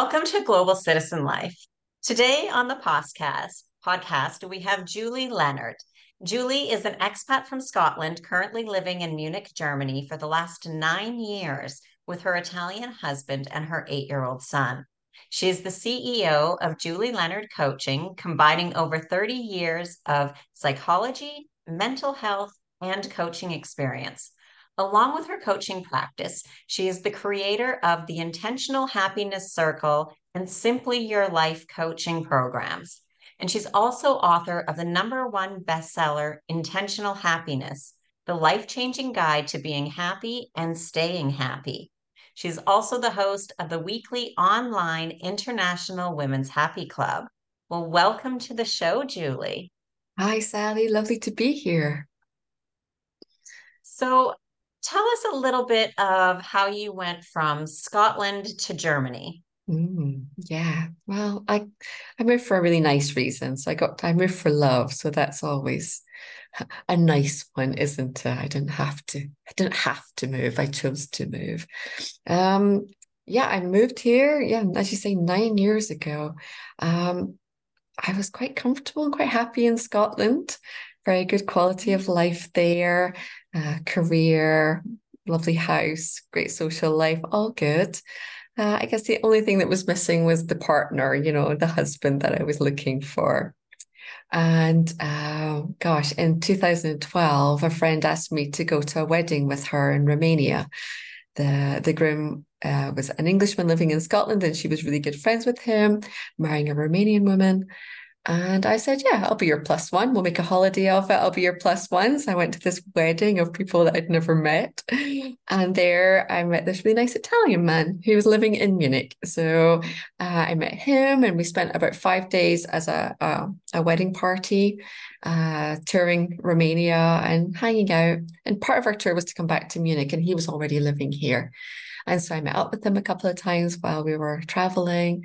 Welcome to Global Citizen Life. Today on the podcast, podcast, we have Julie Leonard. Julie is an expat from Scotland, currently living in Munich, Germany for the last nine years with her Italian husband and her eight year old son. She is the CEO of Julie Leonard Coaching, combining over 30 years of psychology, mental health, and coaching experience. Along with her coaching practice, she is the creator of the Intentional Happiness Circle and Simply Your Life coaching programs. And she's also author of the number one bestseller, Intentional Happiness, the life changing guide to being happy and staying happy. She's also the host of the weekly online International Women's Happy Club. Well, welcome to the show, Julie. Hi, Sally. Lovely to be here. So, tell us a little bit of how you went from Scotland to Germany. Mm, yeah. Well, I I moved for a really nice reason. So I got I moved for love. So that's always a nice one, isn't it? I didn't have to. I didn't have to move. I chose to move. Um, yeah, I moved here. Yeah, as you say, nine years ago. Um, I was quite comfortable and quite happy in Scotland. Very good quality of life there uh, career, lovely house, great social life, all good. Uh, I guess the only thing that was missing was the partner, you know, the husband that I was looking for. And uh, gosh, in 2012, a friend asked me to go to a wedding with her in Romania. The, the groom uh, was an Englishman living in Scotland, and she was really good friends with him, marrying a Romanian woman. And I said, Yeah, I'll be your plus one. We'll make a holiday of it. I'll be your plus one. So I went to this wedding of people that I'd never met. And there I met this really nice Italian man who was living in Munich. So uh, I met him and we spent about five days as a, a, a wedding party, uh, touring Romania and hanging out. And part of our tour was to come back to Munich, and he was already living here. And so I met up with him a couple of times while we were traveling.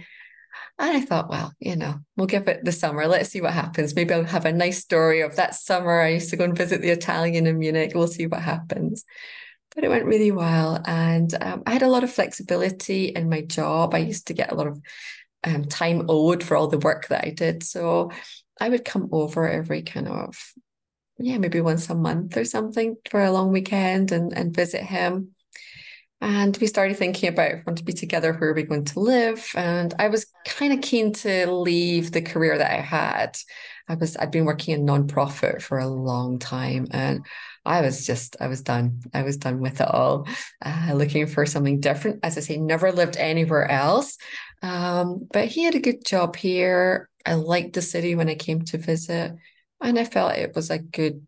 And I thought, well, you know, we'll give it the summer. Let's see what happens. Maybe I'll have a nice story of that summer. I used to go and visit the Italian in Munich. We'll see what happens. But it went really well. And um, I had a lot of flexibility in my job. I used to get a lot of um, time owed for all the work that I did. So I would come over every kind of, yeah, maybe once a month or something for a long weekend and, and visit him. And we started thinking about want to be together, where are we going to live? And I was kind of keen to leave the career that I had. I was I'd been working in nonprofit for a long time, and I was just I was done. I was done with it all, uh, looking for something different. As I say, never lived anywhere else. Um, but he had a good job here. I liked the city when I came to visit, and I felt it was a good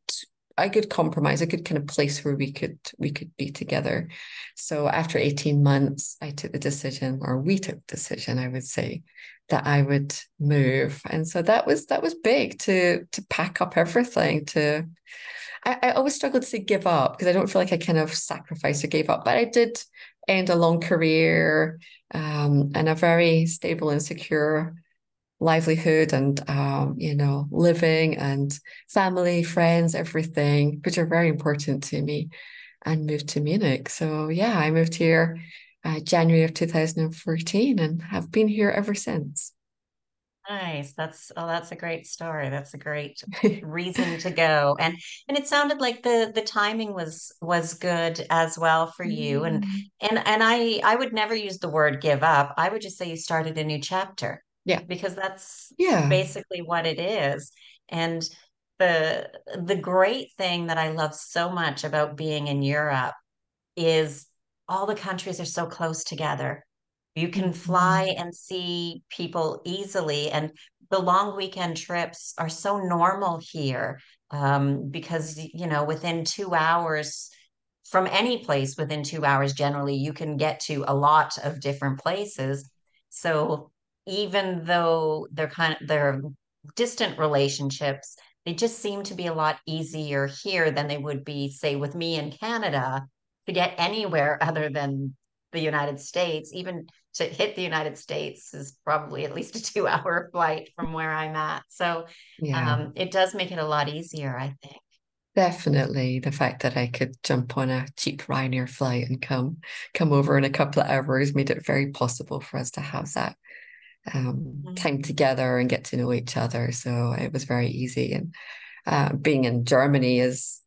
a good compromise, a good kind of place where we could we could be together. So after 18 months, I took the decision, or we took the decision, I would say, that I would move. And so that was that was big to to pack up everything to I, I always struggled to say give up because I don't feel like I kind of sacrificed or gave up, but I did end a long career um, and a very stable and secure livelihood and um, you know living and family friends everything which are very important to me and moved to munich. So yeah i moved here uh, january of 2014 and have been here ever since. Nice. That's oh that's a great story. That's a great reason to go. And and it sounded like the the timing was was good as well for you. Mm. and and and i i would never use the word give up. I would just say you started a new chapter yeah. Because that's yeah. basically what it is. And the the great thing that I love so much about being in Europe is all the countries are so close together. You can fly mm-hmm. and see people easily, and the long weekend trips are so normal here um, because you know within two hours from any place within two hours generally you can get to a lot of different places so even though they're kind of they're distant relationships, they just seem to be a lot easier here than they would be, say, with me in Canada to get anywhere other than the United States. Even to hit the United States is probably at least a two hour flight from where I'm at. So yeah. um, it does make it a lot easier, I think. Definitely the fact that I could jump on a cheap Ryanair flight and come come over in a couple of hours made it very possible for us to have that um, Mhm. time together and get to know each other. So it was very easy. And uh, being in Germany is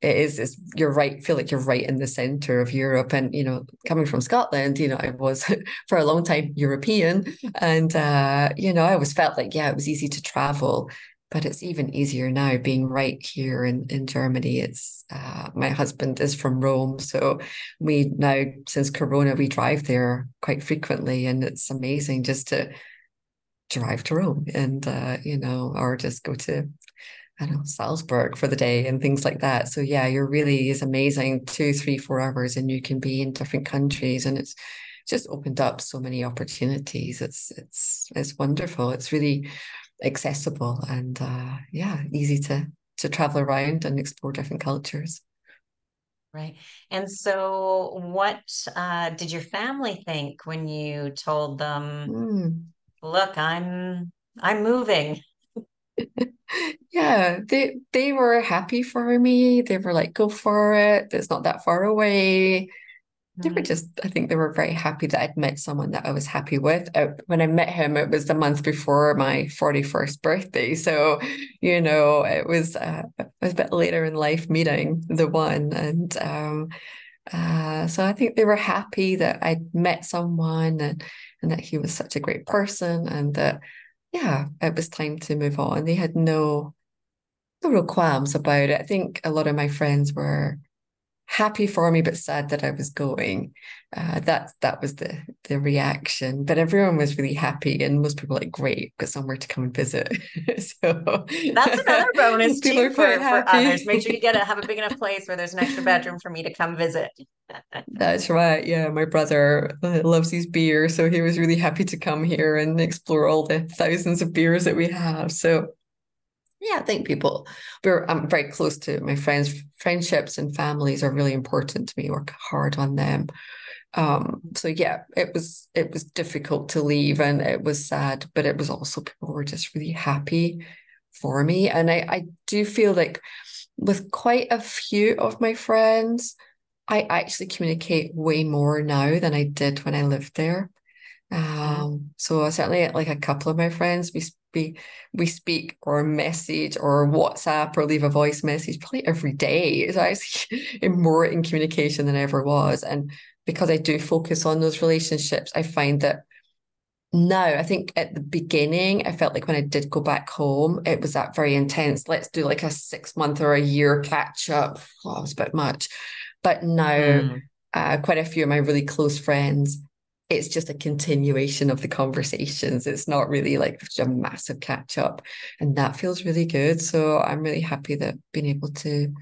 it is is you're right feel like you're right in the center of Europe and you know coming from Scotland you know I was for a long time European and uh you know I always felt like yeah it was easy to travel but it's even easier now being right here in in Germany it's uh my husband is from Rome so we now since corona we drive there quite frequently and it's amazing just to drive to Rome and uh you know or just go to I don't know, Salzburg for the day and things like that. So yeah, you're really is amazing. Two, three, four hours and you can be in different countries and it's just opened up so many opportunities. It's it's it's wonderful. It's really accessible and uh yeah, easy to to travel around and explore different cultures. Right. And so what uh, did your family think when you told them, Mm. look, I'm I'm moving? Yeah, they they were happy for me. They were like, go for it. It's not that far away. They were just, I think they were very happy that I'd met someone that I was happy with. Uh, when I met him, it was the month before my 41st birthday. So, you know, it was, uh, it was a bit later in life meeting the one. And um, uh, so I think they were happy that I'd met someone and, and that he was such a great person and that, yeah, it was time to move on. They had no, no real qualms about it. I think a lot of my friends were happy for me, but sad that I was going. Uh, that that was the the reaction. But everyone was really happy, and most people were like, "Great, got somewhere to come and visit." so That's another bonus too for for others. Make sure you get a have a big enough place where there's an extra bedroom for me to come visit. That's right. Yeah, my brother uh, loves his beer, so he was really happy to come here and explore all the thousands of beers that we have. So yeah, I think people we're I'm very close to my friends. Friendships and families are really important to me. Work hard on them. Um, so yeah, it was it was difficult to leave and it was sad, but it was also people were just really happy for me. And I, I do feel like with quite a few of my friends, I actually communicate way more now than I did when I lived there. Mm, Um, so certainly like a couple of my friends, we speak we speak or message or WhatsApp or leave a voice message probably every day. So I actually more in communication than I ever was. And because I do focus on those relationships, I find that now I think at the beginning, I felt like when I did go back home, it was that very intense. Let's do like a six month or a year catch up. Oh, it was a bit much. But now mm, uh, quite a few of my really close friends, it's just a continuation of the conversations. It's not really like a massive catch up. And that feels really good. So I'm really happy that being able to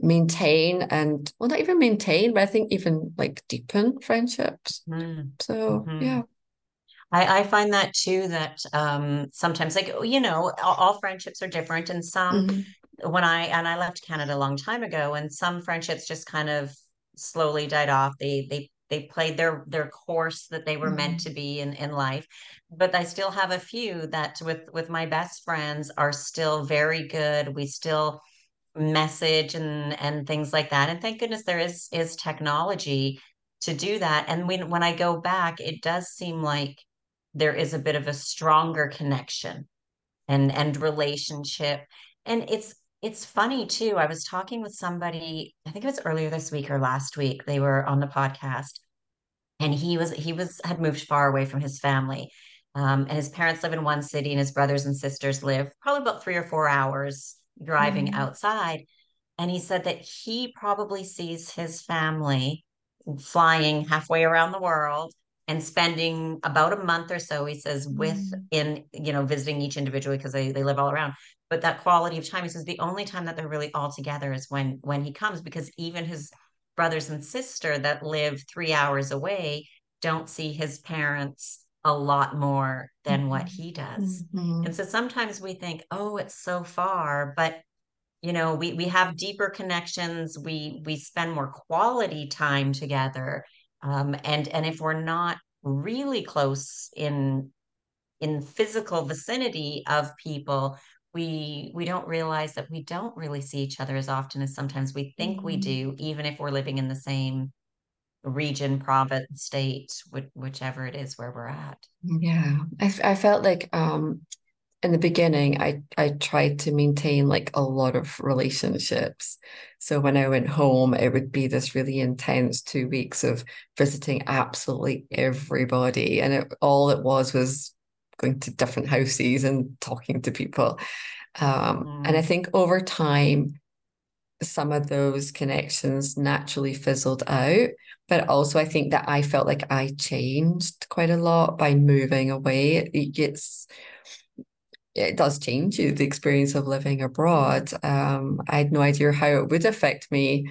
maintain and, well, not even maintain, but I think even like deepen friendships. mm, So mhm. yeah. I, I find that too, that um, sometimes, like, you know, all, all friendships are different. And some, Mhm. when I, and I left Canada a long time ago, and some friendships just kind of slowly died off. They, they, they played their their course that they were meant mm-hmm. to be in in life. But i still have a few that with with my best friends are still very good. We still message and and things like that. And thank goodness there is is technology to do that. And when when i go back it does seem like there is a bit of a stronger connection and and relationship. And it's it's funny too i was talking with somebody i think it was earlier this week or last week they were on the podcast and he was he was had moved far away from his family um, and his parents live in one city and his brothers and sisters live probably about three or four hours driving Mhm. outside and he said that he probably sees his family flying halfway around the world and spending about a month or so, he says, with Mhm. in, you know, visiting each individual because they, they live all around. But that quality of time, he says the only time that they're really all together is when when he comes, because even his brothers and sister that live three hours away don't see his parents a lot more than what Mhm. he does. And Mhm. so sometimes we think, oh, it's so far, but you know we we have deeper connections we we spend more quality time together um, and and if we're not really close in in physical vicinity of people we we don't realize that we don't really see each other as often as sometimes we think we Mm-hmm. do, even if we're living in the same region, province, state, which, whichever it is where we're at. Yeah, I, f- I felt like um in the beginning I I tried to maintain like a lot of relationships. So when I went home, it would be this really intense two weeks of visiting absolutely everybody, and it all it was was going to different houses and talking to people. Um, and I Mm, think over time some of those connections naturally fizzled out. But also, I think that I felt like I changed quite a lot by moving away. It gets, it does change you, the experience of living abroad. Um, I had no idea how it would affect me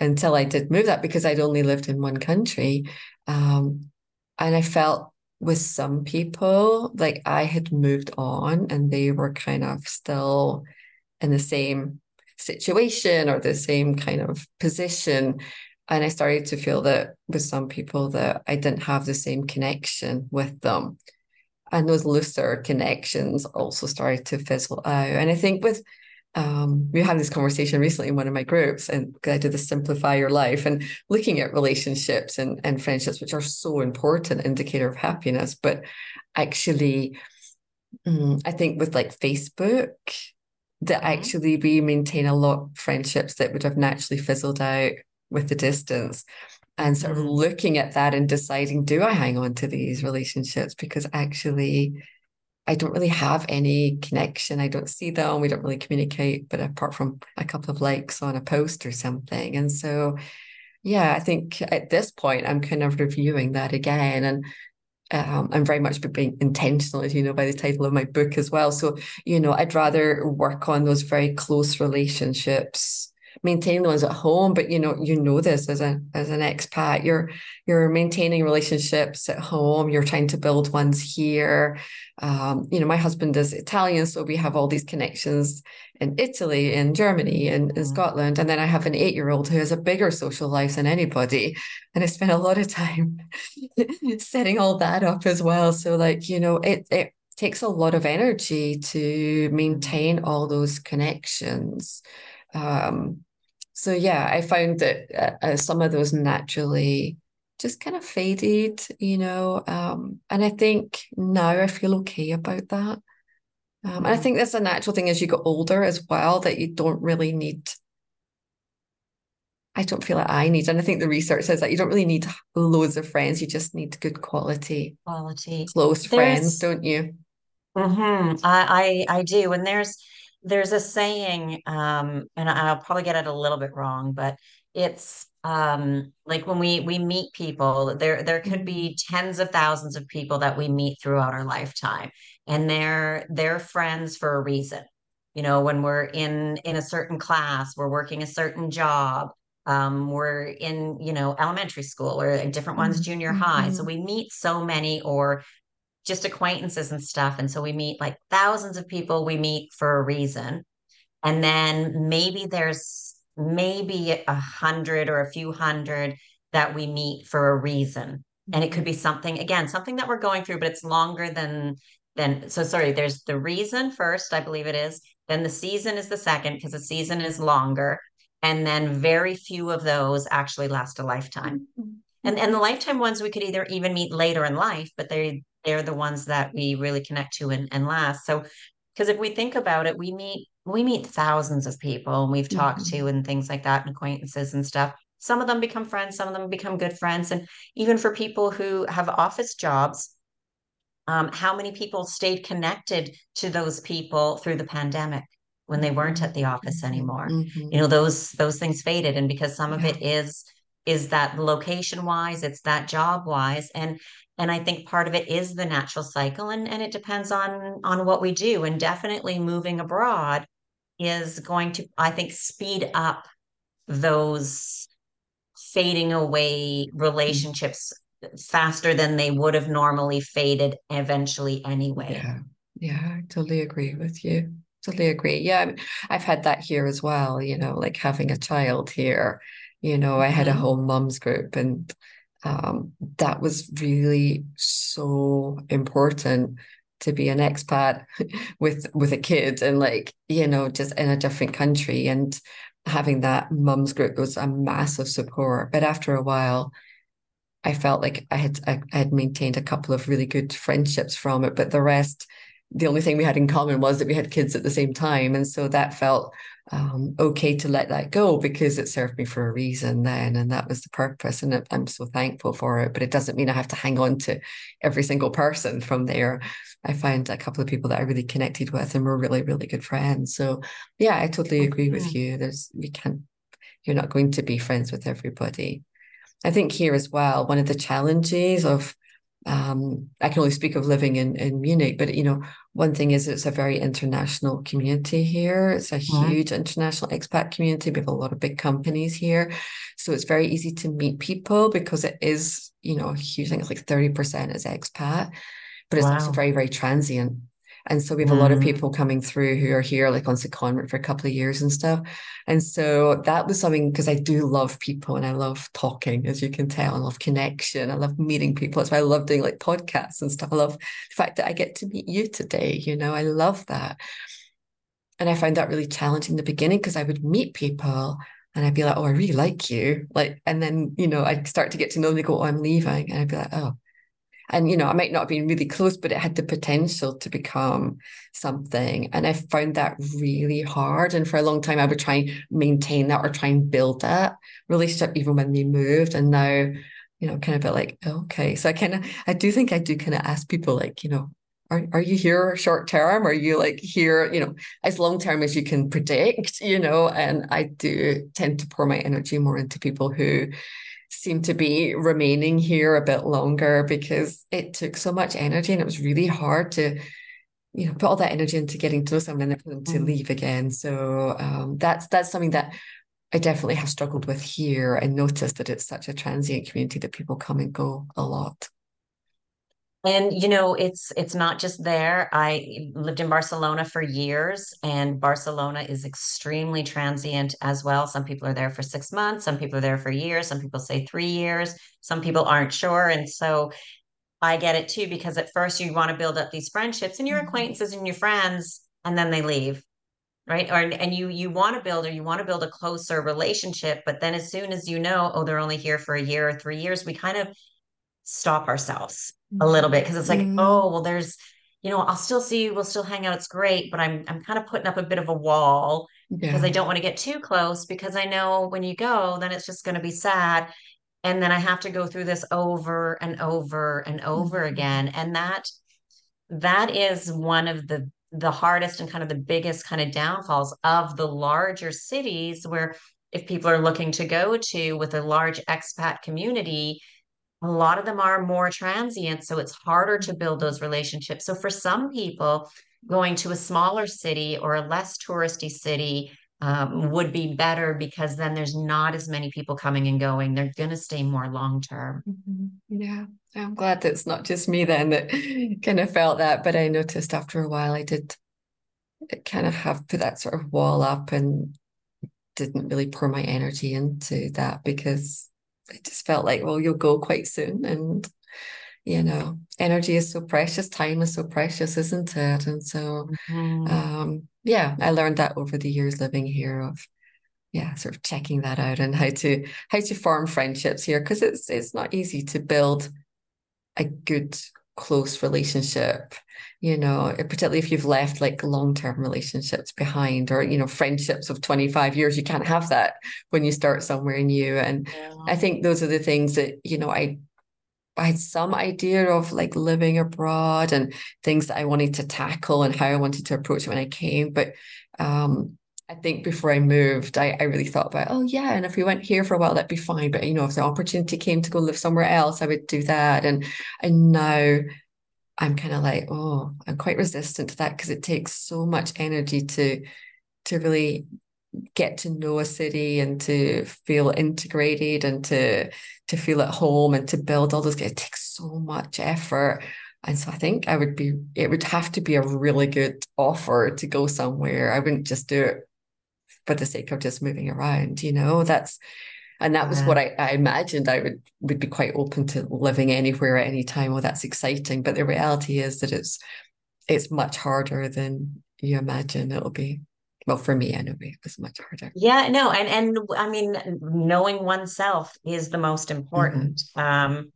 until I did move that because I'd only lived in one country. Um, and I felt with some people like I had moved on and they were kind of still in the same situation or the same kind of position. And I started to feel that with some people that I didn't have the same connection with them. And those looser connections also started to fizzle out. And I think with um, we had this conversation recently in one of my groups, and I did the simplify your life and looking at relationships and, and friendships, which are so important indicator of happiness. But actually, mm, I think with like Facebook, that mhm, actually we maintain a lot of friendships that would have naturally fizzled out with the distance. And sort of mhm, looking at that and deciding do i hang on to these relationships? Because actually i don't really have any connection. I don't see them. We don't really communicate but apart from a couple of likes on a post or something. And so yeah i think at this point i'm kind of reviewing that again. And um, I'm very much being intentional, as you know, by the title of my book as well. So, you know, I'd rather work on those very close relationships, maintain the ones at home. But you know, you know this as a as an expat, you're you're maintaining relationships at home. You're trying to build ones here. Um, you know, my husband is Italian, so we have all these connections in Italy, in Germany, and in, in mhm, Scotland. And then I have an eight year old who has a bigger social life than anybody, and I spent a lot of time setting all that up as well. So like, you know, it it takes a lot of energy to maintain all those connections. Um, so yeah, I found that uh, uh, some of those naturally just kind of faded, you know. Um, and I think now I feel okay about that. Um, and I mhm. think that's a natural thing as you get older as well, that you don't really need I don't feel like I need, and I think the research says that you don't really need loads of friends. You just need good quality, Quality. close friends, don't you? Mhm. I, I I do. And there's there's a saying, um, and I'll probably get it a little bit wrong, but it's um like when we we meet people, there there could be tens of thousands of people that we meet throughout our lifetime, and they're they're friends for a reason. You know, when we're in in a certain class, we're working a certain job. Um, we're in, you know, elementary school or different ones, mm, junior high. So mhm, we meet so many, or just acquaintances and stuff. And so we meet like thousands of people we meet for a reason. And then maybe there's maybe a hundred or a few hundred that we meet for a reason. And it could be something, again, something that we're going through, but it's longer than than so sorry, there's the reason first, I believe it is. Then the season is the second because the season is longer. And then very few of those actually last a lifetime. mhm, And and the lifetime ones we could either even meet later in life, but they they're the ones that we really connect to and, and last. So because if we think about it, we meet we meet thousands of people and we've talked to and things like that and acquaintances and stuff. Some of them become friends, some of them become good friends. And even for people who have office jobs, um, how many people stayed connected to those people through the pandemic when they weren't Mhm, at the office mhm, anymore? You know, those those things faded, and because some of Yeah. it is is that location wise, it's that job wise, and and I think part of it is the natural cycle, and and it depends on on what we do, and definitely moving abroad is going to, I think, speed up those fading away relationships faster than they would have normally faded eventually anyway. Yeah. Yeah, I totally agree with you. Totally agree. Yeah, I've had that here as well, you know, like having a child here. You know, I had a Mhm. whole mums group and um that was really so important to be an expat with with a kid and like you know just in a different country and having that mums group was a massive support but after a while I felt like I had I, I had maintained a couple of really good friendships from it but the rest the only thing we had in common was that we had kids at the same time and so that felt um, okay to let that go because it served me for a reason then and that was the purpose and i'm so thankful for it but it doesn't mean i have to hang on to every single person from there. I found a couple of people that i really connected with and were really really good friends so yeah i totally agree with you there's you can't you're not going to be friends with everybody. I think here as well one of the challenges of um, I can only speak of living in, in Munich, but you know, one thing is it's a very international community here. It's a mm-hmm. huge international expat community. We have a lot of big companies here. So it's very easy to meet people because it is, you know, a huge. I think it's like 30% is expat, but it's wow. also very, very transient. And so we have mm. a lot of mm. people coming through who are here like on secondment for a couple of years and stuff. And so that was something because I do love people and I love talking, as you can tell. I love connection. I love meeting people. That's why I love doing like podcasts and stuff. I love the fact that I get to meet you today. You know, I love that. And I found that really challenging in the beginning because I would meet people and I'd be like, oh, I really like you. Like, and then, you know, I'd start to get to know them. They go, oh, I'm leaving. And I'd be like, oh, and you know i might not have been really close but it had the potential to become something. And i found that really hard. And for a long time i would try and maintain that or try and build that relationship even when they moved. And now you know kind of bit like okay. So i kind of i do think i do kind of ask people like you know are, are you here short term? Are you like here you know as long term as you can predict you know? And i do tend to pour my energy more into people who seem to be remaining here a bit longer because it took so much energy and it was really hard to you know put all that energy into getting to know someone and then to mm. leave again so um, that's that's something that I definitely have struggled with here and noticed that it's such a transient community that people come and go a lot and you know it's it's not just there. I lived in barcelona for years and barcelona is extremely transient as well. Some people are there for six months some people are there for years some people say three years some people aren't sure. And so i get it too because at first you want to build up these friendships and your mm-hmm. acquaintances and your friends and then they leave right? Or and you you want to build or you want to build a closer relationship but then as soon as you know oh they're only here for a year or three years we kind of stop ourselves a little bit because it's like, mm. oh, well, there's, you know, I'll still see you, we'll still hang out. It's great, but I'm I'm kind of putting up a bit of a wall yeah. because I don't want to get too close because I know when you go, then it's just going to be sad. And then I have to go through this over and over and over mm-hmm. again. And that that is one of the the hardest and kind of the biggest kind of downfalls of the larger cities where if people are looking to go to with a large expat community a lot of them are more transient so it's harder to build those relationships. So for some people going to a smaller city or a less touristy city um, would be better because then there's not as many people coming and going. They're going to stay more long term mm-hmm. yeah. I'm glad that it's not just me then that kind of felt that but i noticed after a while i did kind of have put that sort of wall up and didn't really pour my energy into that because it just felt like, well, you'll go quite soon. And, you know, energy is so precious, time is so precious, isn't it? And so, mm-hmm. um, yeah, I learned that over the years living here of, yeah, sort of checking that out and how to how to form friendships here because it's it's not easy to build a good close relationship you know particularly if you've left like long-term relationships behind or you know friendships of 25 years you can't have that when you start somewhere new and yeah. i think those are the things that you know i I had some idea of like living abroad and things that I wanted to tackle and how I wanted to approach it when I came. But um, I think before I moved, I, I really thought about, oh yeah, and if we went here for a while, that'd be fine. But you know, if the opportunity came to go live somewhere else, I would do that. And and now I'm kind of like, oh, I'm quite resistant to that because it takes so much energy to to really get to know a city and to feel integrated and to to feel at home and to build all those it takes so much effort and so i think i would be it would have to be a really good offer to go somewhere i wouldn't just do it for the sake of just moving around you know that's and that was what I, I imagined I would would be quite open to living anywhere at any time. Oh, that's exciting. But the reality is that it's it's much harder than you imagine it'll be. Well, for me anyway, it was much harder. Yeah, no, and and I mean, knowing oneself is the most important. Mm-hmm. Um,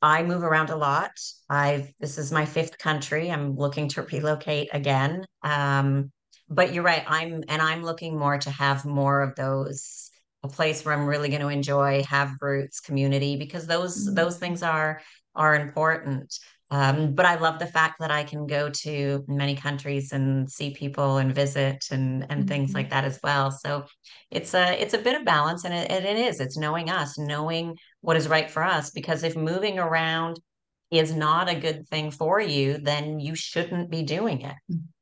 I move around a lot. I've this is my fifth country. I'm looking to relocate again. Um, but you're right. I'm and I'm looking more to have more of those a place where I'm really going to enjoy, have roots, community, because those mm-hmm. those things are are important. Um, but I love the fact that I can go to many countries and see people and visit and and mm-hmm. things like that as well. So it's a it's a bit of balance, and it, it is. It's knowing us, knowing what is right for us. Because if moving around is not a good thing for you, then you shouldn't be doing it. Mm-hmm.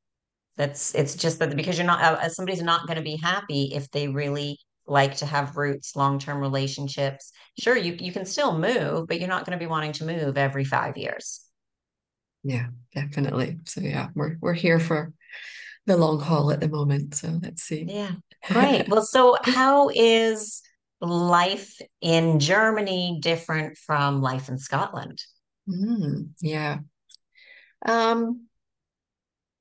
That's it's just that because you're not uh, somebody's not going to be happy if they really like to have roots, long-term relationships. Sure, you you can still move, but you're not going to be wanting to move every five years. Yeah, definitely. So yeah, we're we're here for the long haul at the moment. So let's see. Yeah. Great. well, so how is life in Germany different from life in Scotland? Mm, yeah. Um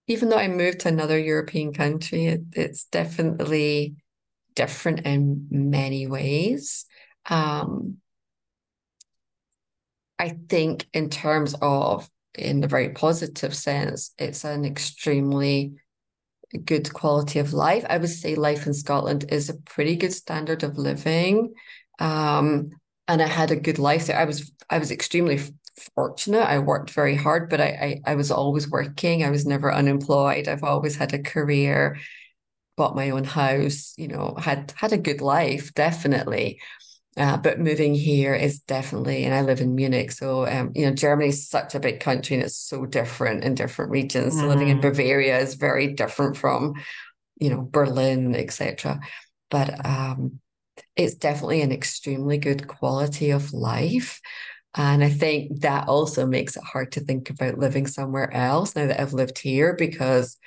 even though I moved to another European country, it, it's definitely different in many ways. Um, I think, in terms of, in the very positive sense, it's an extremely good quality of life. I would say life in Scotland is a pretty good standard of living. Um, and I had a good life there. I was I was extremely fortunate. I worked very hard, but I, I I was always working. I was never unemployed. I've always had a career bought my own house, you know, had had a good life, definitely. Uh, but moving here is definitely, and I live in Munich, so um, you know, Germany is such a big country and it's so different in different regions. Mm. So living in mm. Bavaria is very different from, you know, Berlin, etc. But um, it's definitely an extremely good quality of life. And I think that also makes it hard to think about living somewhere else now that I've lived here because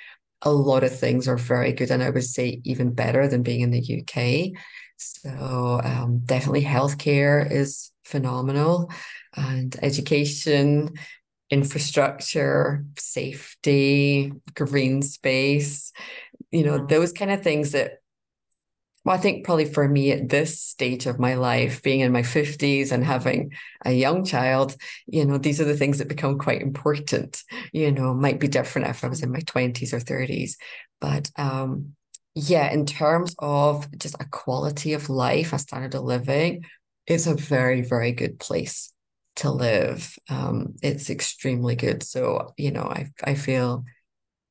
a lot of things are very good and I would say even better than being in the UK. So um, definitely healthcare is phenomenal and education, infrastructure, safety, green space, you know, mm. those kind of things that well, I think probably for me at this stage of my life, being in my 50s and having a young child, you know, these are the things that become quite important. You know, might be different if I was in my 20s or 30s. But um, yeah, in terms of just a quality of life, a standard of living, it's a very, very good place to live. Um, it's extremely good. So, you know, I I feel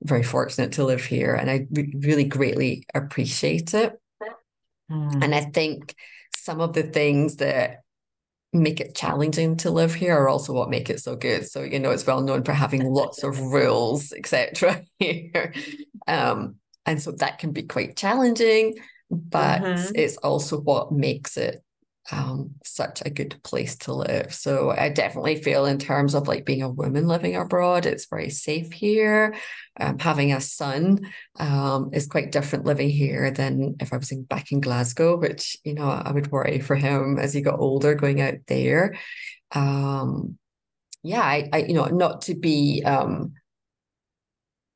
very fortunate to live here and I re- really greatly appreciate it. Mm. And I think some of the things that make it challenging to live here are also what make it so good. So, you know, it's well known for having lots of rules, etc. here. Um, and so that can be quite challenging, but mm-hmm. it's also what makes it um, such a good place to live. So I definitely feel in terms of like being a woman living abroad, it's very safe here. Um, having a son um, is quite different living here than if I was in, back in Glasgow, which you know I would worry for him as he got older going out there. Um, yeah, I, I you know not to be um,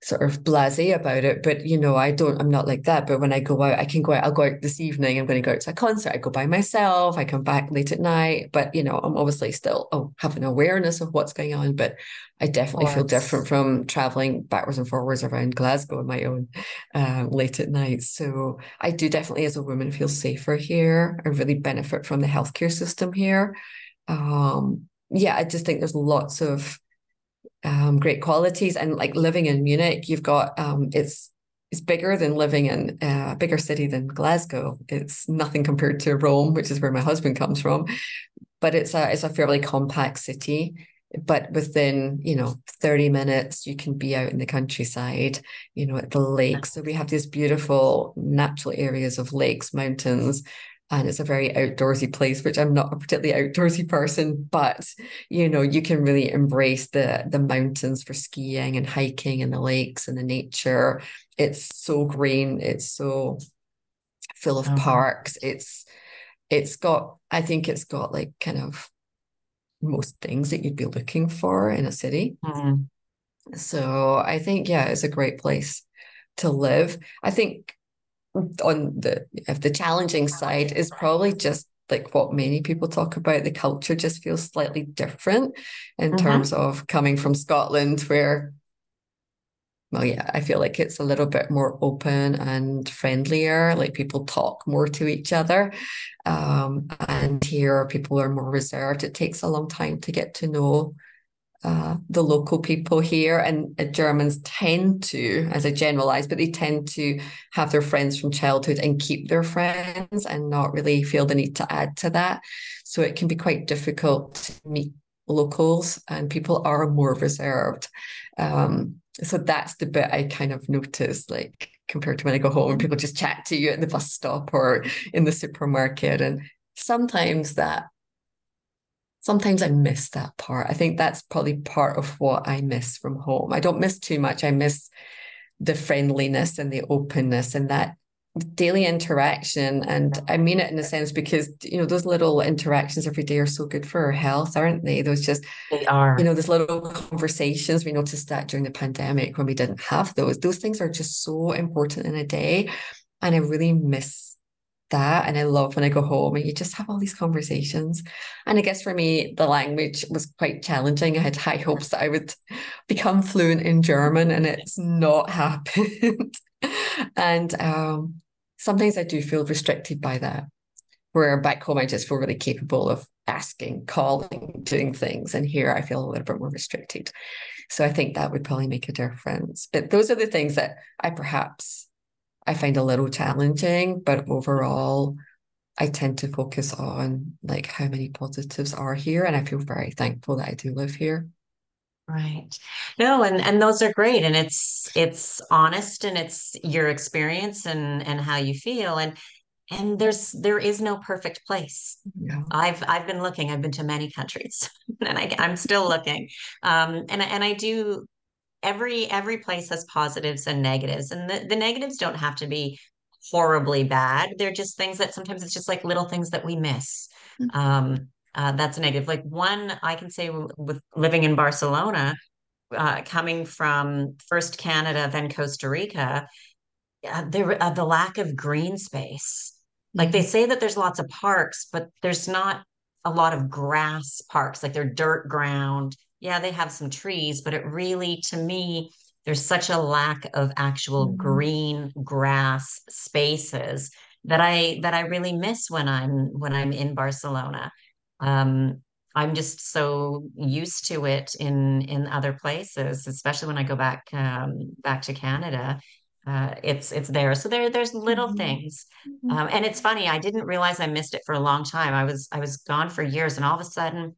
sort of blasé about it. But you know, I don't, I'm not like that. But when I go out, I can go out, I'll go out this evening, I'm going to go out to a concert, I go by myself, I come back late at night. But you know, I'm obviously still oh have an awareness of what's going on. But I definitely feel different from traveling backwards and forwards around Glasgow on my own uh, late at night. So I do definitely as a woman feel safer here. I really benefit from the healthcare system here. Um, yeah, I just think there's lots of um, great qualities. And like living in Munich, you've got um, it's it's bigger than living in uh, a bigger city than Glasgow. It's nothing compared to Rome, which is where my husband comes from. But it's a it's a fairly compact city. But within you know thirty minutes, you can be out in the countryside, you know, at the lake. So we have these beautiful natural areas of lakes, mountains, and it's a very outdoorsy place which i'm not a particularly outdoorsy person but you know you can really embrace the the mountains for skiing and hiking and the lakes and the nature it's so green it's so full of uh-huh. parks it's it's got i think it's got like kind of most things that you'd be looking for in a city mm-hmm. So I think, yeah, it's a great place to live. I think on the if the challenging side is probably just like what many people talk about. The culture just feels slightly different in mm-hmm. terms of coming from Scotland where well yeah I feel like it's a little bit more open and friendlier. Like people talk more to each other um, and here people are more reserved. It takes a long time to get to know uh, the local people here, and uh, Germans tend to, as I generalize, but they tend to have their friends from childhood and keep their friends and not really feel the need to add to that. So it can be quite difficult to meet locals, and people are more reserved. Um, so that's the bit I kind of notice, like compared to when I go home and people just chat to you at the bus stop or in the supermarket. And sometimes that sometimes I miss that part. I think that's probably part of what I miss from home. I don't miss too much. I miss the friendliness and the openness and that daily interaction. And I mean it in a sense because, you know, those little interactions every day are so good for our health, aren't they? Those just, they are, you know, those little conversations. We noticed that during the pandemic when we didn't have those. Those things are just so important in a day. And I really miss that. And I love when I go home and you just have all these conversations. And I guess for me, the language was quite challenging. I had high hopes that I would become fluent in German, and it's not happened. and um, sometimes I do feel restricted by that. Where back home, I just feel really capable of asking, calling, doing things. And here I feel a little bit more restricted. So I think that would probably make a difference. But those are the things that I perhaps I find a little challenging, but overall, I tend to focus on like how many positives are here, and I feel very thankful that I do live here. Right. No, and and those are great, and it's it's honest, and it's your experience and and how you feel, and and there's there is no perfect place. Yeah. I've I've been looking. I've been to many countries, and I, I'm still looking. Um, and and I do every every place has positives and negatives and the, the negatives don't have to be horribly bad. They're just things that sometimes it's just like little things that we miss. Mm-hmm. um uh, that's a negative. Like one i can say with living in barcelona uh, coming from first canada then costa rica uh, there uh, the lack of green space. Like they mm-hmm. say that there's lots of parks but there's not a lot of grass parks. Like they're dirt ground yeah, they have some trees, but it really, to me, there's such a lack of actual mm-hmm. green grass spaces that I that I really miss when I'm when I'm in Barcelona. Um, I'm just so used to it in in other places, especially when I go back um, back to Canada. Uh, it's it's there. So there there's little mm-hmm. things, mm-hmm. um, and it's funny. I didn't realize I missed it for a long time. I was I was gone for years, and all of a sudden,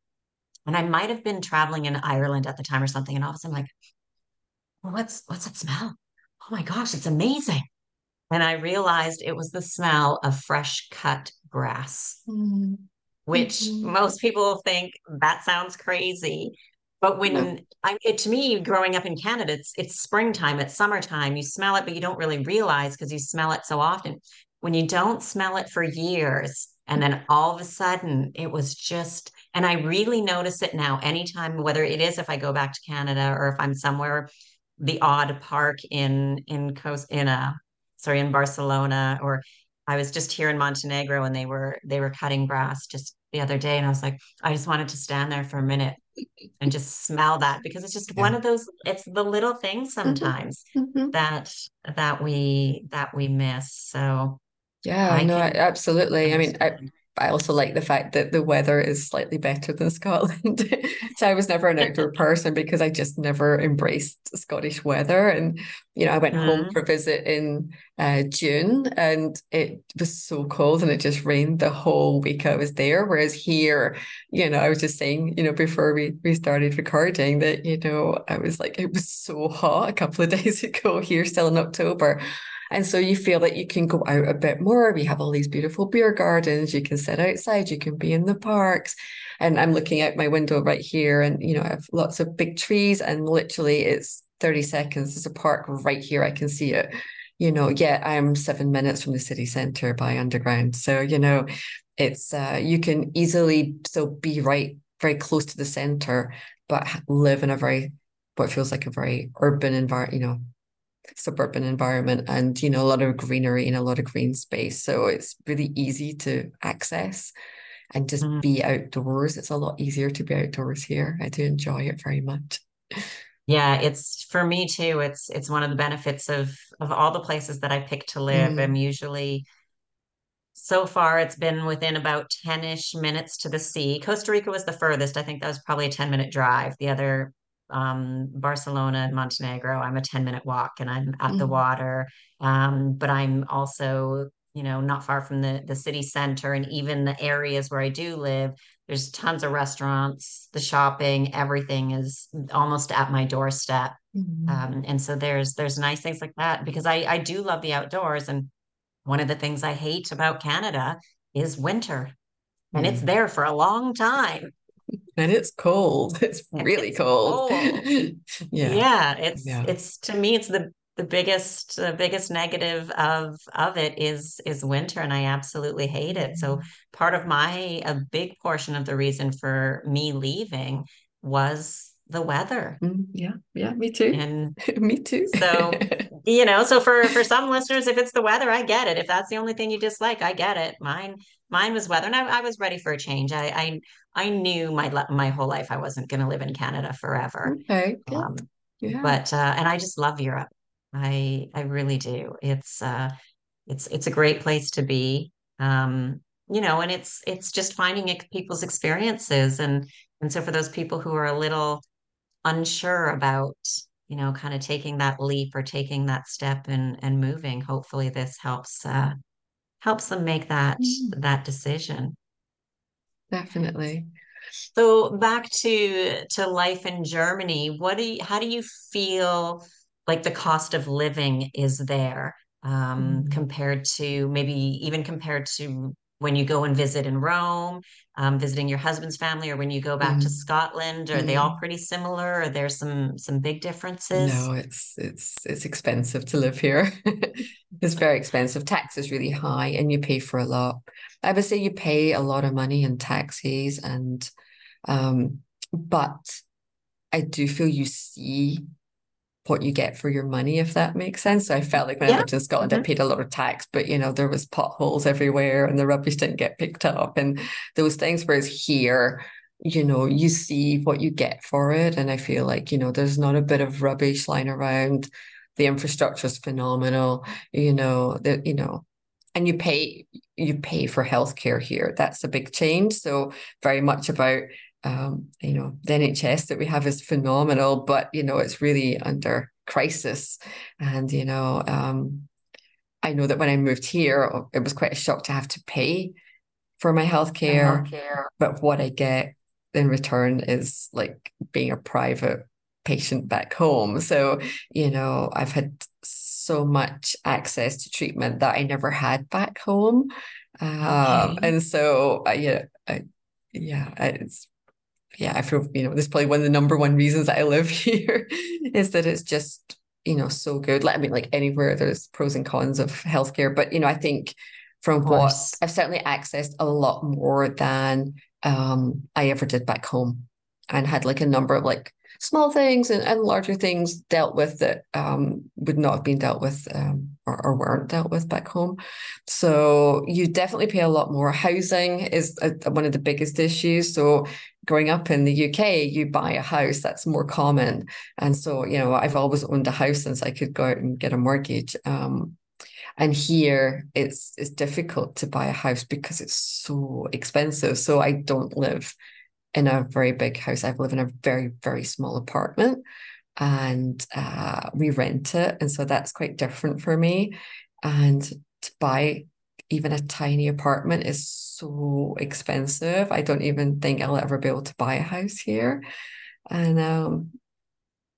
and I might have been traveling in Ireland at the time or something. And all of a sudden, I'm like, well, what's what's that smell? Oh my gosh, it's amazing. And I realized it was the smell of fresh cut grass, mm-hmm. which mm-hmm. most people think that sounds crazy. But when no. I, it, to me, growing up in Canada, it's it's springtime, it's summertime. You smell it, but you don't really realize because you smell it so often. When you don't smell it for years, and then all of a sudden, it was just and I really notice it now anytime, whether it is if I go back to Canada or if I'm somewhere, the odd park in in coast in a sorry, in Barcelona, or I was just here in Montenegro and they were they were cutting grass just the other day. And I was like, I just wanted to stand there for a minute and just smell that because it's just yeah. one of those it's the little things mm-hmm. sometimes mm-hmm. that that we that we miss so yeah I no absolutely i mean I, I also like the fact that the weather is slightly better than Scotland. so I was never an outdoor person because I just never embraced Scottish weather. And, you know, I went mm. home for a visit in uh, June and it was so cold and it just rained the whole week I was there. Whereas here, you know, I was just saying, you know, before we, we started recording that, you know, I was like, it was so hot a couple of days ago here, still in October. And so you feel that you can go out a bit more. We have all these beautiful beer gardens. You can sit outside, you can be in the parks. And I'm looking out my window right here, and you know, I have lots of big trees, and literally it's 30 seconds. There's a park right here. I can see it. You know, yeah, I'm seven minutes from the city centre by underground. So, you know, it's uh you can easily still be right very close to the centre, but live in a very what feels like a very urban environment, you know, suburban environment and you know a lot of greenery and a lot of green space. So it's really easy to access and just mm. be outdoors. It's a lot easier to be outdoors here. I do enjoy it very much. Yeah it's for me too it's it's one of the benefits of of all the places that i pick to live. Mm. i'm usually so far it's been within about 10ish minutes to the sea. Costa rica was the furthest. I think that was probably a 10 minute drive. The other um, Barcelona and Montenegro, I'm a 10 minute walk and I'm at mm. the water. Um, but I'm also, you know, not far from the, the city center and even the areas where I do live. There's tons of restaurants, the shopping, everything is almost at my doorstep. Mm. Um, and so there's there's nice things like that because I, I do love the outdoors. And one of the things I hate about Canada is winter. And it's mm. there for a long time and it's cold. It's really it's cold. cold. yeah. Yeah. It's yeah. it's to me it's the the biggest the biggest negative of of it is is winter and I absolutely hate it. So mm-hmm. part of my a big portion of the reason for me leaving was the weather. Mm, yeah, yeah, me too. And me too. so, you know, so for for some listeners, if it's the weather, I get it. If that's the only thing you dislike, I get it. Mine mine was weather, and I, I was ready for a change. I I I knew my my whole life I wasn't going to live in Canada forever. Okay. Um, yeah. But uh, and I just love Europe. I I really do. It's uh it's it's a great place to be. Um, you know, and it's it's just finding people's experiences and and so for those people who are a little unsure about, you know, kind of taking that leap or taking that step and and moving, hopefully this helps uh helps them make that mm. that decision. Definitely. So back to to life in Germany, what do you how do you feel like the cost of living is there um, mm. compared to maybe even compared to when you go and visit in Rome, um, visiting your husband's family, or when you go back mm. to Scotland? Are mm. they all mm-hmm. pretty similar? Are there some some big differences? No, it's it's it's expensive to live here. it's very expensive. Tax is really high, and you pay for a lot. I would say you pay a lot of money in taxes and um but I do feel you see what you get for your money, if that makes sense. So I felt like when yeah. I lived in Scotland, mm-hmm. I paid a lot of tax, but you know, there was potholes everywhere and the rubbish didn't get picked up and those things. Whereas here, you know, you see what you get for it. And I feel like, you know, there's not a bit of rubbish lying around. The infrastructure is phenomenal, you know, that, you know, and you pay you pay for healthcare here. That's a big change. So very much about um, you know the NHS that we have is phenomenal, but you know it's really under crisis, and you know um, I know that when I moved here, it was quite a shock to have to pay for my healthcare, healthcare. but what I get in return is like being a private patient back home. So you know I've had so much access to treatment that I never had back home. Um, okay. And so, uh, yeah, I, yeah, it's, yeah, I feel, you know, this is probably one of the number one reasons I live here is that it's just, you know, so good. Like, I mean, like anywhere there's pros and cons of healthcare, but, you know, I think from what I've certainly accessed a lot more than um, I ever did back home and had like a number of like small things and, and larger things dealt with that um, would not have been dealt with um, or, or, weren't dealt with back home. So you definitely pay a lot more. Housing is a, one of the biggest issues. So growing up in the UK, you buy a house, that's more common. And so, you know, I've always owned a house since I could go out and get a mortgage. Um, and here it's it's difficult to buy a house because it's so expensive. So I don't live in a very big house. I live in a very, very small apartment and uh, we rent it. And so that's quite different for me. And to buy even a tiny apartment is so expensive. I don't even think I'll ever be able to buy a house here. And um,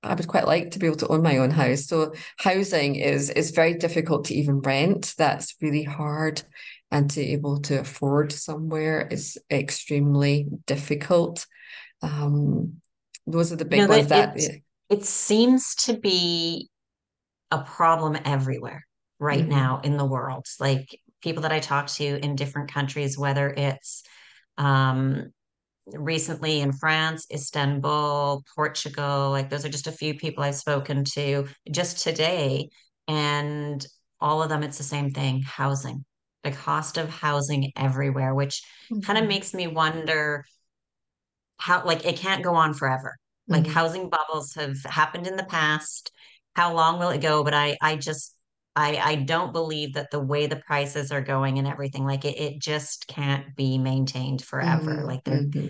I would quite like to be able to own my own house. So housing is is very difficult to even rent. That's really hard and to be able to afford somewhere is extremely difficult. Um, those are the big know, ones that, it, it seems to be a problem everywhere right mm-hmm. now in the world. Like people that I talk to in different countries, whether it's um, recently in France, Istanbul, Portugal. Like those are just a few people I've spoken to just today. And all of them, it's the same thing housing, the cost of housing everywhere, which mm-hmm. kind of makes me wonder how, like, it can't go on forever. Like, mm-hmm. housing bubbles have happened in the past. How long will it go? But I, I just, I, I don't believe that the way the prices are going and everything, like it, it just can't be maintained forever. Mm-hmm. Like they're mm-hmm.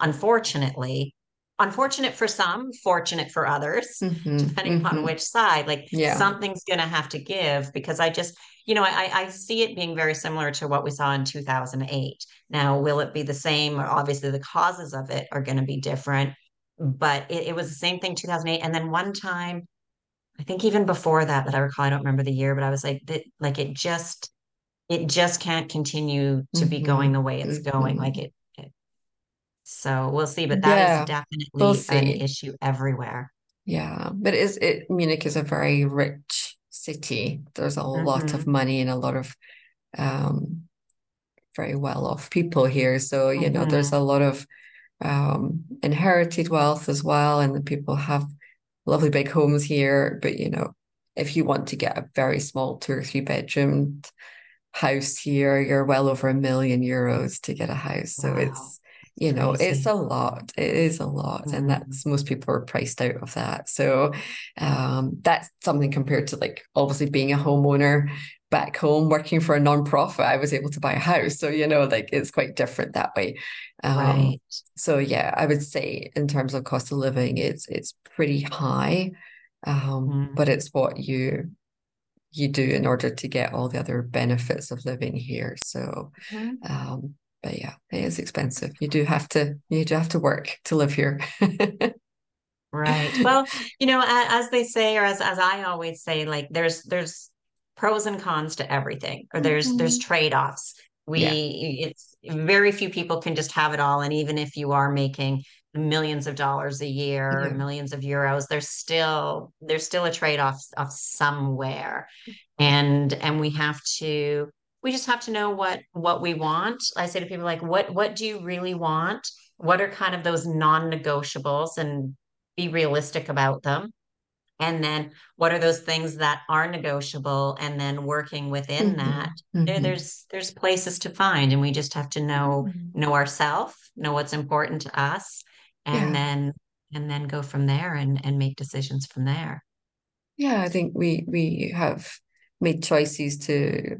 unfortunately, unfortunate for some, fortunate for others, mm-hmm. depending on mm-hmm. which side. Like yeah. something's gonna have to give because I just, you know, I, I see it being very similar to what we saw in 2008. Now, will it be the same? Obviously, the causes of it are going to be different, but it, it was the same thing 2008. And then one time I think even before that, that I recall, I don't remember the year, but I was like, that, like it just, it just can't continue to be going mm-hmm. the way it's going. Like mm-hmm. it, it, so we'll see, but that yeah, is definitely we'll an issue everywhere. Yeah, but is it Munich is a very rich city. There's a mm-hmm. lot of mm-hmm. money and a lot of um, very well off people here. So you mm-hmm. know, there's a lot of um, inherited wealth as well, and the people have lovely big homes here, but you know, if you want to get a very small two or three bedroom house here, you're well over a million euros to get a house. So wow. it's you know, Crazy. it's a lot. It is a lot. Mm. And that's most people are priced out of that. So um that's something compared to like obviously being a homeowner back home working for a nonprofit, I was able to buy a house. So, you know, like it's quite different that way. Um, right. So yeah, I would say in terms of cost of living, it's it's pretty high. Um, mm. but it's what you you do in order to get all the other benefits of living here. So mm. um, but yeah, it is expensive. You do have to you do have to work to live here. right. Well, you know, as they say, or as as I always say, like there's there's pros and cons to everything or there's mm-hmm. there's trade-offs we yeah. it's very few people can just have it all and even if you are making millions of dollars a year yeah. millions of euros there's still there's still a trade-off of somewhere and and we have to we just have to know what what we want i say to people like what what do you really want what are kind of those non-negotiables and be realistic about them and then what are those things that are negotiable and then working within mm-hmm. that mm-hmm. There, there's there's places to find and we just have to know mm-hmm. know ourselves know what's important to us and yeah. then and then go from there and and make decisions from there yeah i think we we have made choices to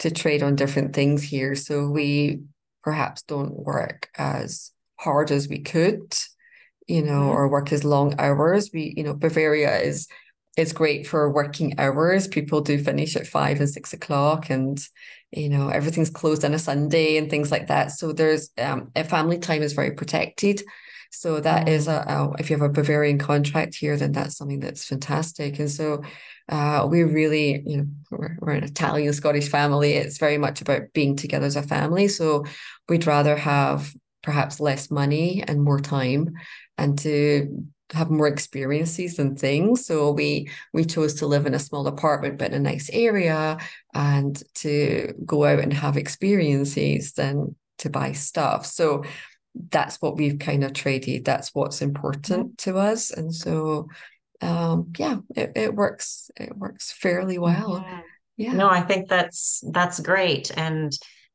to trade on different things here so we perhaps don't work as hard as we could you know, mm-hmm. or work as long hours. We, you know, Bavaria is is great for working hours. People do finish at five and six o'clock, and you know everything's closed on a Sunday and things like that. So there's um, a family time is very protected. So that mm-hmm. is a, a, if you have a Bavarian contract here, then that's something that's fantastic. And so uh, we really, you know, we're, we're an Italian Scottish family. It's very much about being together as a family. So we'd rather have perhaps less money and more time and to have more experiences and things. So we we chose to live in a small apartment but in a nice area and to go out and have experiences than to buy stuff. So that's what we've kind of traded. That's what's important mm-hmm. to us. And so um yeah, it, it works it works fairly well. Yeah. yeah. No, I think that's that's great. And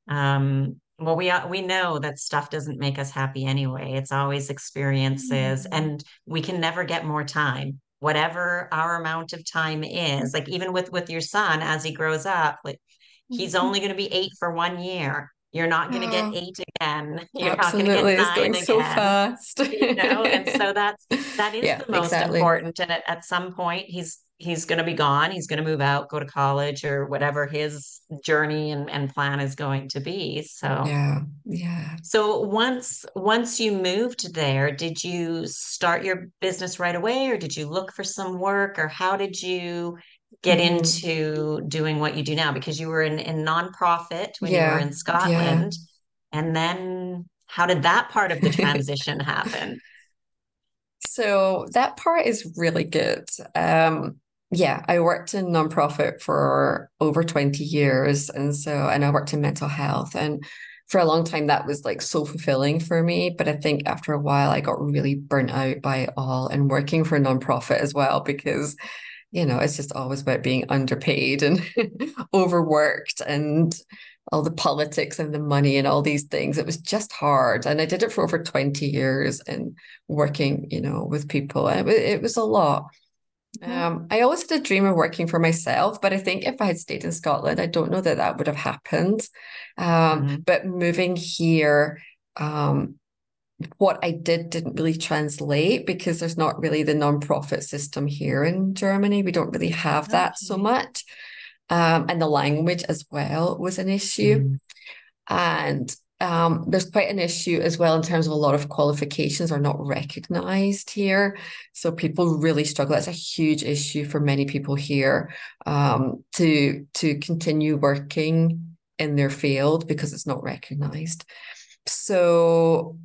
um well we uh, we know that stuff doesn't make us happy anyway it's always experiences mm-hmm. and we can never get more time whatever our amount of time is like even with with your son as he grows up like he's mm-hmm. only going to be 8 for 1 year you're not going to get mm. eight again. You're Absolutely. not going to get nine going again. so fast. you know, and so that's that is yeah, the most exactly. important. And at, at some point, he's he's going to be gone. He's going to move out, go to college, or whatever his journey and, and plan is going to be. So yeah, yeah. So once once you moved there, did you start your business right away, or did you look for some work, or how did you get mm-hmm. into doing what you do now? Because you were in in nonprofit when yeah, you were in Scotland, yeah. and then how did that part of the transition happen? So that part is really good. Um, yeah, I worked in nonprofit for over 20 years. And so, and I worked in mental health. And for a long time that was like so fulfilling for me but i think after a while i got really burnt out by it all and working for a nonprofit as well because you know it's just always about being underpaid and overworked and all the politics and the money and all these things it was just hard and i did it for over 20 years and working you know with people and it, it was a lot Mm-hmm. Um, I always had a dream of working for myself, but I think if I had stayed in Scotland, I don't know that that would have happened. Um, mm-hmm. But moving here, um, what I did didn't really translate because there's not really the nonprofit system here in Germany. We don't really have that so much. Um, and the language as well was an issue. Mm-hmm. And um, there's quite an issue as well in terms of a lot of qualifications are not recognized here. So people really struggle. That's a huge issue for many people here um, to to continue working in their field because it's not recognized. So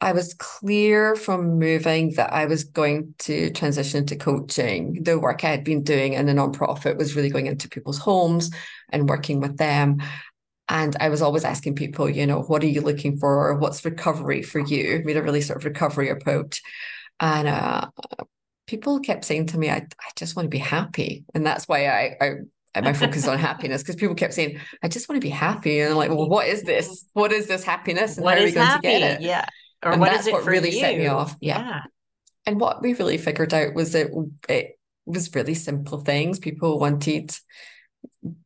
I was clear from moving that I was going to transition to coaching. The work I had been doing in the nonprofit was really going into people's homes and working with them. And I was always asking people, you know, what are you looking for? Or what's recovery for you? We had a really sort of recovery approach. And uh, people kept saying to me, I, I just want to be happy. And that's why I, I my focus on happiness because people kept saying, I just want to be happy. And I'm like, well, what is this? What is this happiness? And what how are we going happy? to get it? Yeah. Or and that's what really you? set me off. Yeah. yeah. And what we really figured out was that it was really simple things. People wanted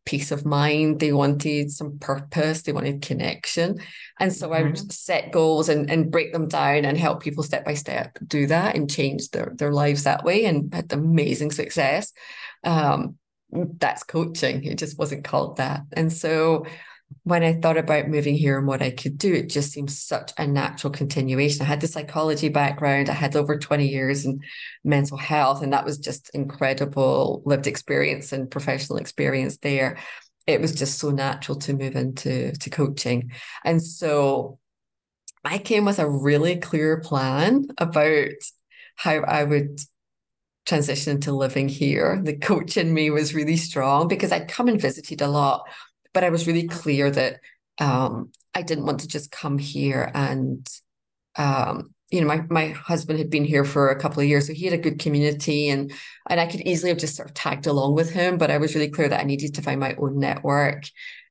peace of mind they wanted some purpose they wanted connection and so mm-hmm. i would set goals and, and break them down and help people step by step do that and change their, their lives that way and had amazing success um, that's coaching it just wasn't called that and so when I thought about moving here and what I could do, it just seems such a natural continuation. I had the psychology background, I had over 20 years in mental health, and that was just incredible lived experience and professional experience there. It was just so natural to move into to coaching. And so I came with a really clear plan about how I would transition into living here. The coach in me was really strong because I'd come and visited a lot but I was really clear that um, I didn't want to just come here and um, you know, my my husband had been here for a couple of years, so he had a good community, and and I could easily have just sort of tagged along with him. But I was really clear that I needed to find my own network,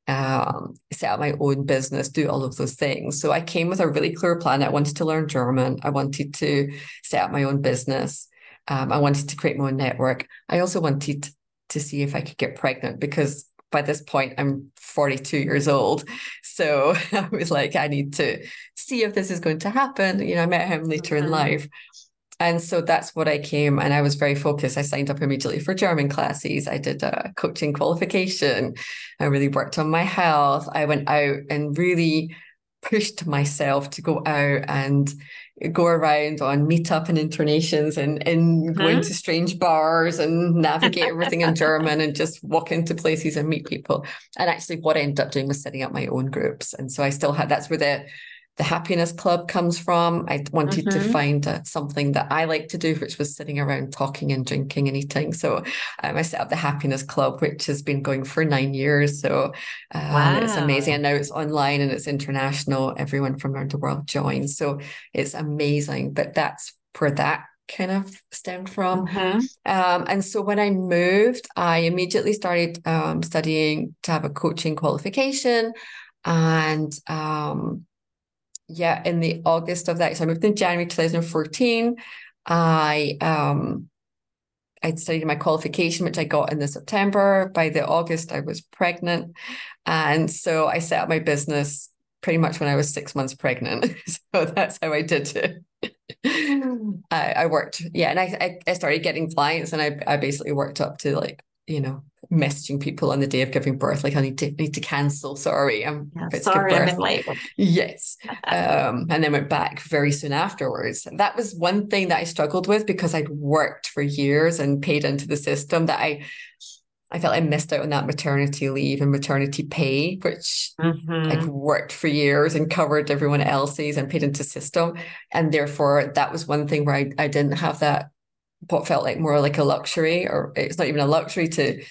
um, set up my own business, do all of those things. So I came with a really clear plan. I wanted to learn German. I wanted to set up my own business. Um, I wanted to create my own network. I also wanted to see if I could get pregnant because by this point I'm 42 years old. So I was like, I need to see if this is going to happen. You know, I met him later mm-hmm. in life. And so that's what I came and I was very focused. I signed up immediately for German classes. I did a coaching qualification. I really worked on my health. I went out and really pushed myself to go out and go around on meetup and internations and, and go uh-huh. into strange bars and navigate everything in German and just walk into places and meet people. And actually what I ended up doing was setting up my own groups. And so I still had that's where the the happiness club comes from. I wanted mm-hmm. to find uh, something that I like to do, which was sitting around talking and drinking and eating. So um, I set up the happiness club, which has been going for nine years. So um, wow. it's amazing. And now it's online and it's international. Everyone from around the world joins. So it's amazing. But that's where that kind of stemmed from. Mm-hmm. Um, and so when I moved, I immediately started um, studying to have a coaching qualification. And um, yeah, in the August of that, so I moved in January 2014. I um I studied my qualification, which I got in the September. By the August, I was pregnant. And so I set up my business pretty much when I was six months pregnant. so that's how I did it. I, I worked, yeah, and I, I started getting clients and I I basically worked up to like, you know, messaging people on the day of giving birth, like I need to need to cancel. Sorry, I'm yeah, sorry, I'm labor. Yes, um, and then went back very soon afterwards. That was one thing that I struggled with because I'd worked for years and paid into the system that I. I felt I missed out on that maternity leave and maternity pay, which mm-hmm. I'd worked for years and covered everyone else's and paid into system. And therefore, that was one thing where I, I didn't have that what felt like more like a luxury, or it's not even a luxury to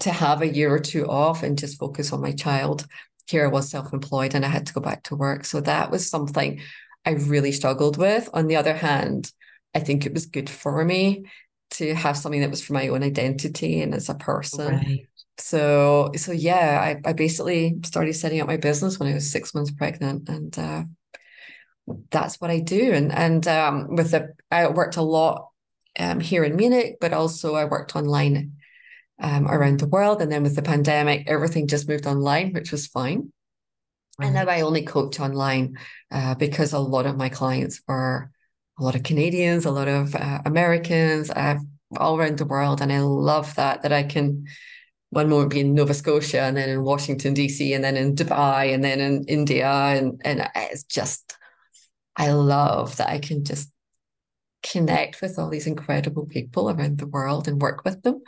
to have a year or two off and just focus on my child. here I was self-employed and I had to go back to work. So that was something I really struggled with. On the other hand, I think it was good for me to have something that was for my own identity and as a person. Right. So so yeah, I, I basically started setting up my business when I was six months pregnant and uh, that's what I do. And and um, with the I worked a lot um, here in Munich, but also I worked online um, around the world. And then with the pandemic, everything just moved online, which was fine. Right. And now I only coach online uh, because a lot of my clients were a lot of Canadians, a lot of uh, Americans, uh, all around the world, and I love that that I can one moment be in Nova Scotia and then in Washington DC and then in Dubai and then in India and and it's just I love that I can just connect with all these incredible people around the world and work with them.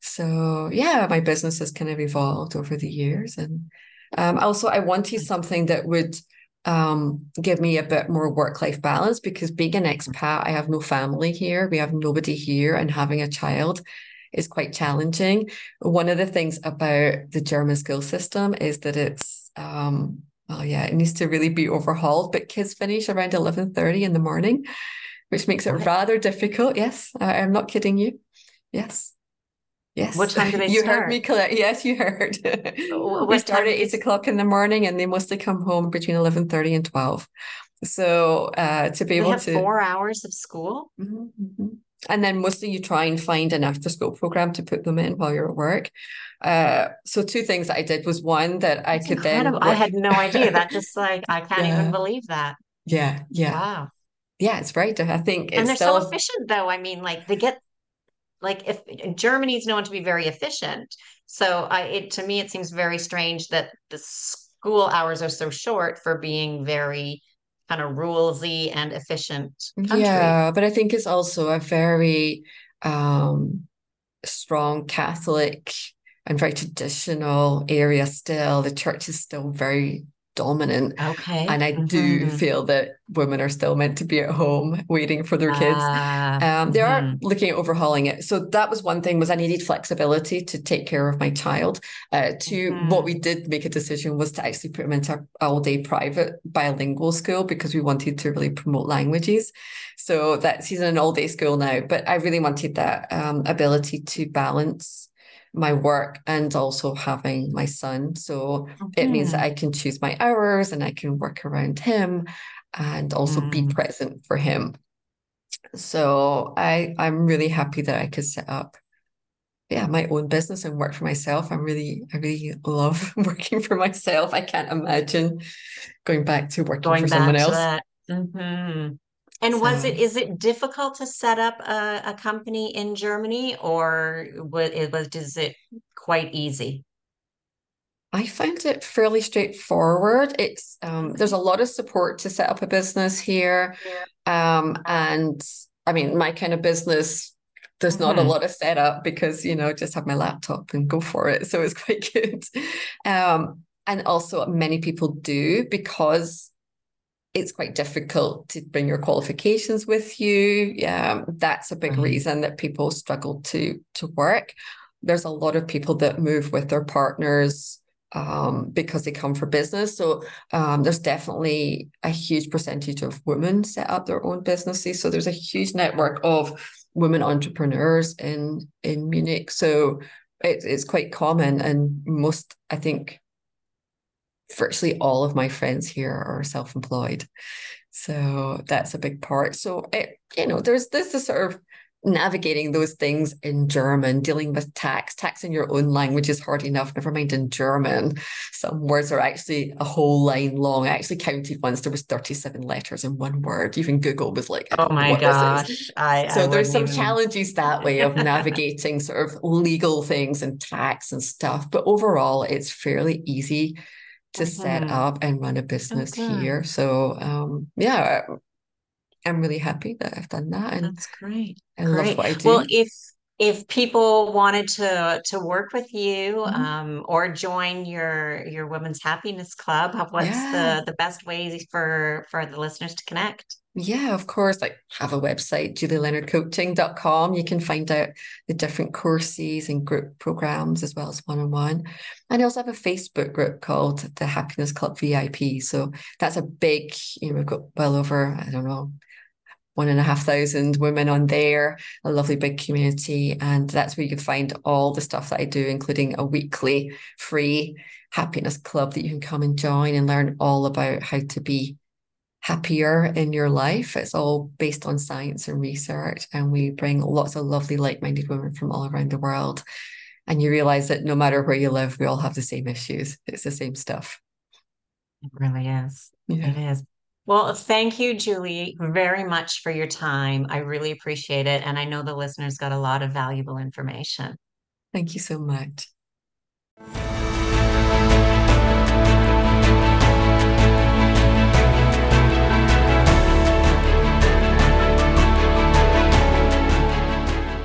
So yeah, my business has kind of evolved over the years, and um, also I wanted something that would um, give me a bit more work life balance because being an expat, I have no family here. We have nobody here, and having a child is quite challenging. One of the things about the German school system is that it's um, well, yeah, it needs to really be overhauled. But kids finish around eleven thirty in the morning, which makes it rather difficult. Yes, I, I'm not kidding you. Yes. Yes. What time do they you start? heard me, Colette. Yes, you heard. we start at eight o'clock in the morning and they mostly come home between 11.30 and 12. So uh, to be they able to... four hours of school? Mm-hmm, mm-hmm. And then mostly you try and find an after school program to put them in while you're at work. Uh, so two things that I did was one that I That's could incredible. then... Work... I had no idea. That just like, I can't yeah. even believe that. Yeah, yeah. Wow. Yeah, it's right. I think and they're still... so efficient though. I mean, like they get like if Germany is known to be very efficient. So I it to me it seems very strange that the school hours are so short for being very kind of rulesy and efficient country. Yeah, but I think it's also a very um strong Catholic and very traditional area still. The church is still very dominant. Okay. And I mm-hmm. do feel that women are still meant to be at home waiting for their kids. Uh, um, they mm-hmm. are looking at overhauling it. So that was one thing was I needed flexibility to take care of my child. Uh, to mm-hmm. what we did make a decision was to actually put him into all day private bilingual school because we wanted to really promote languages. So that's he's in an all day school now. But I really wanted that um, ability to balance my work and also having my son. So it means that. I can choose my hours and I can work around him and also mm. be present for him. So I I'm really happy that I could set up yeah, my own business and work for myself. I'm really, I really love working for myself. I can't imagine going back to working going for someone else. Mm-hmm. And so, was it is it difficult to set up a, a company in Germany, or was it was is it quite easy? I found it fairly straightforward. It's um, there's a lot of support to set up a business here, um, and I mean my kind of business. There's mm-hmm. not a mm-hmm. lot of setup because you know just have my laptop and go for it, so it's quite good. Um, and also many people do because it's quite difficult to bring your qualifications with you. Yeah, that's a big mm-hmm. reason that people struggle to to work. There's a lot of people that move with their partners um, because they come for business. So um, there's definitely a huge percentage of women set up their own businesses. So there's a huge network of women entrepreneurs in in Munich. So it, it's quite common, and most I think virtually all of my friends here are self-employed so that's a big part so it, you know there's this is sort of navigating those things in German, dealing with tax. Tax in your own language is hard enough, never mind in German. Some words are actually a whole line long. I actually counted once there was 37 letters in one word. Even Google was like, oh my gosh. I, so I there's some even... challenges that way of navigating sort of legal things and tax and stuff. But overall, it's fairly easy to mm-hmm. set up and run a business okay. here. So um, yeah, I'm really happy that I've done that. And That's great. I great. love what I do. Well, if if people wanted to to work with you mm-hmm. um, or join your your women's happiness club what's yeah. the the best ways for for the listeners to connect yeah of course i have a website julieleonardcoaching.com you can find out the different courses and group programs as well as one-on-one. And i also have a facebook group called the happiness club vip so that's a big you know we've got well over i don't know one and a half thousand women on there, a lovely big community. And that's where you can find all the stuff that I do, including a weekly free happiness club that you can come and join and learn all about how to be happier in your life. It's all based on science and research. And we bring lots of lovely, like minded women from all around the world. And you realize that no matter where you live, we all have the same issues. It's the same stuff. It really is. Yeah. It is. Well, thank you, Julie, very much for your time. I really appreciate it. And I know the listeners got a lot of valuable information. Thank you so much.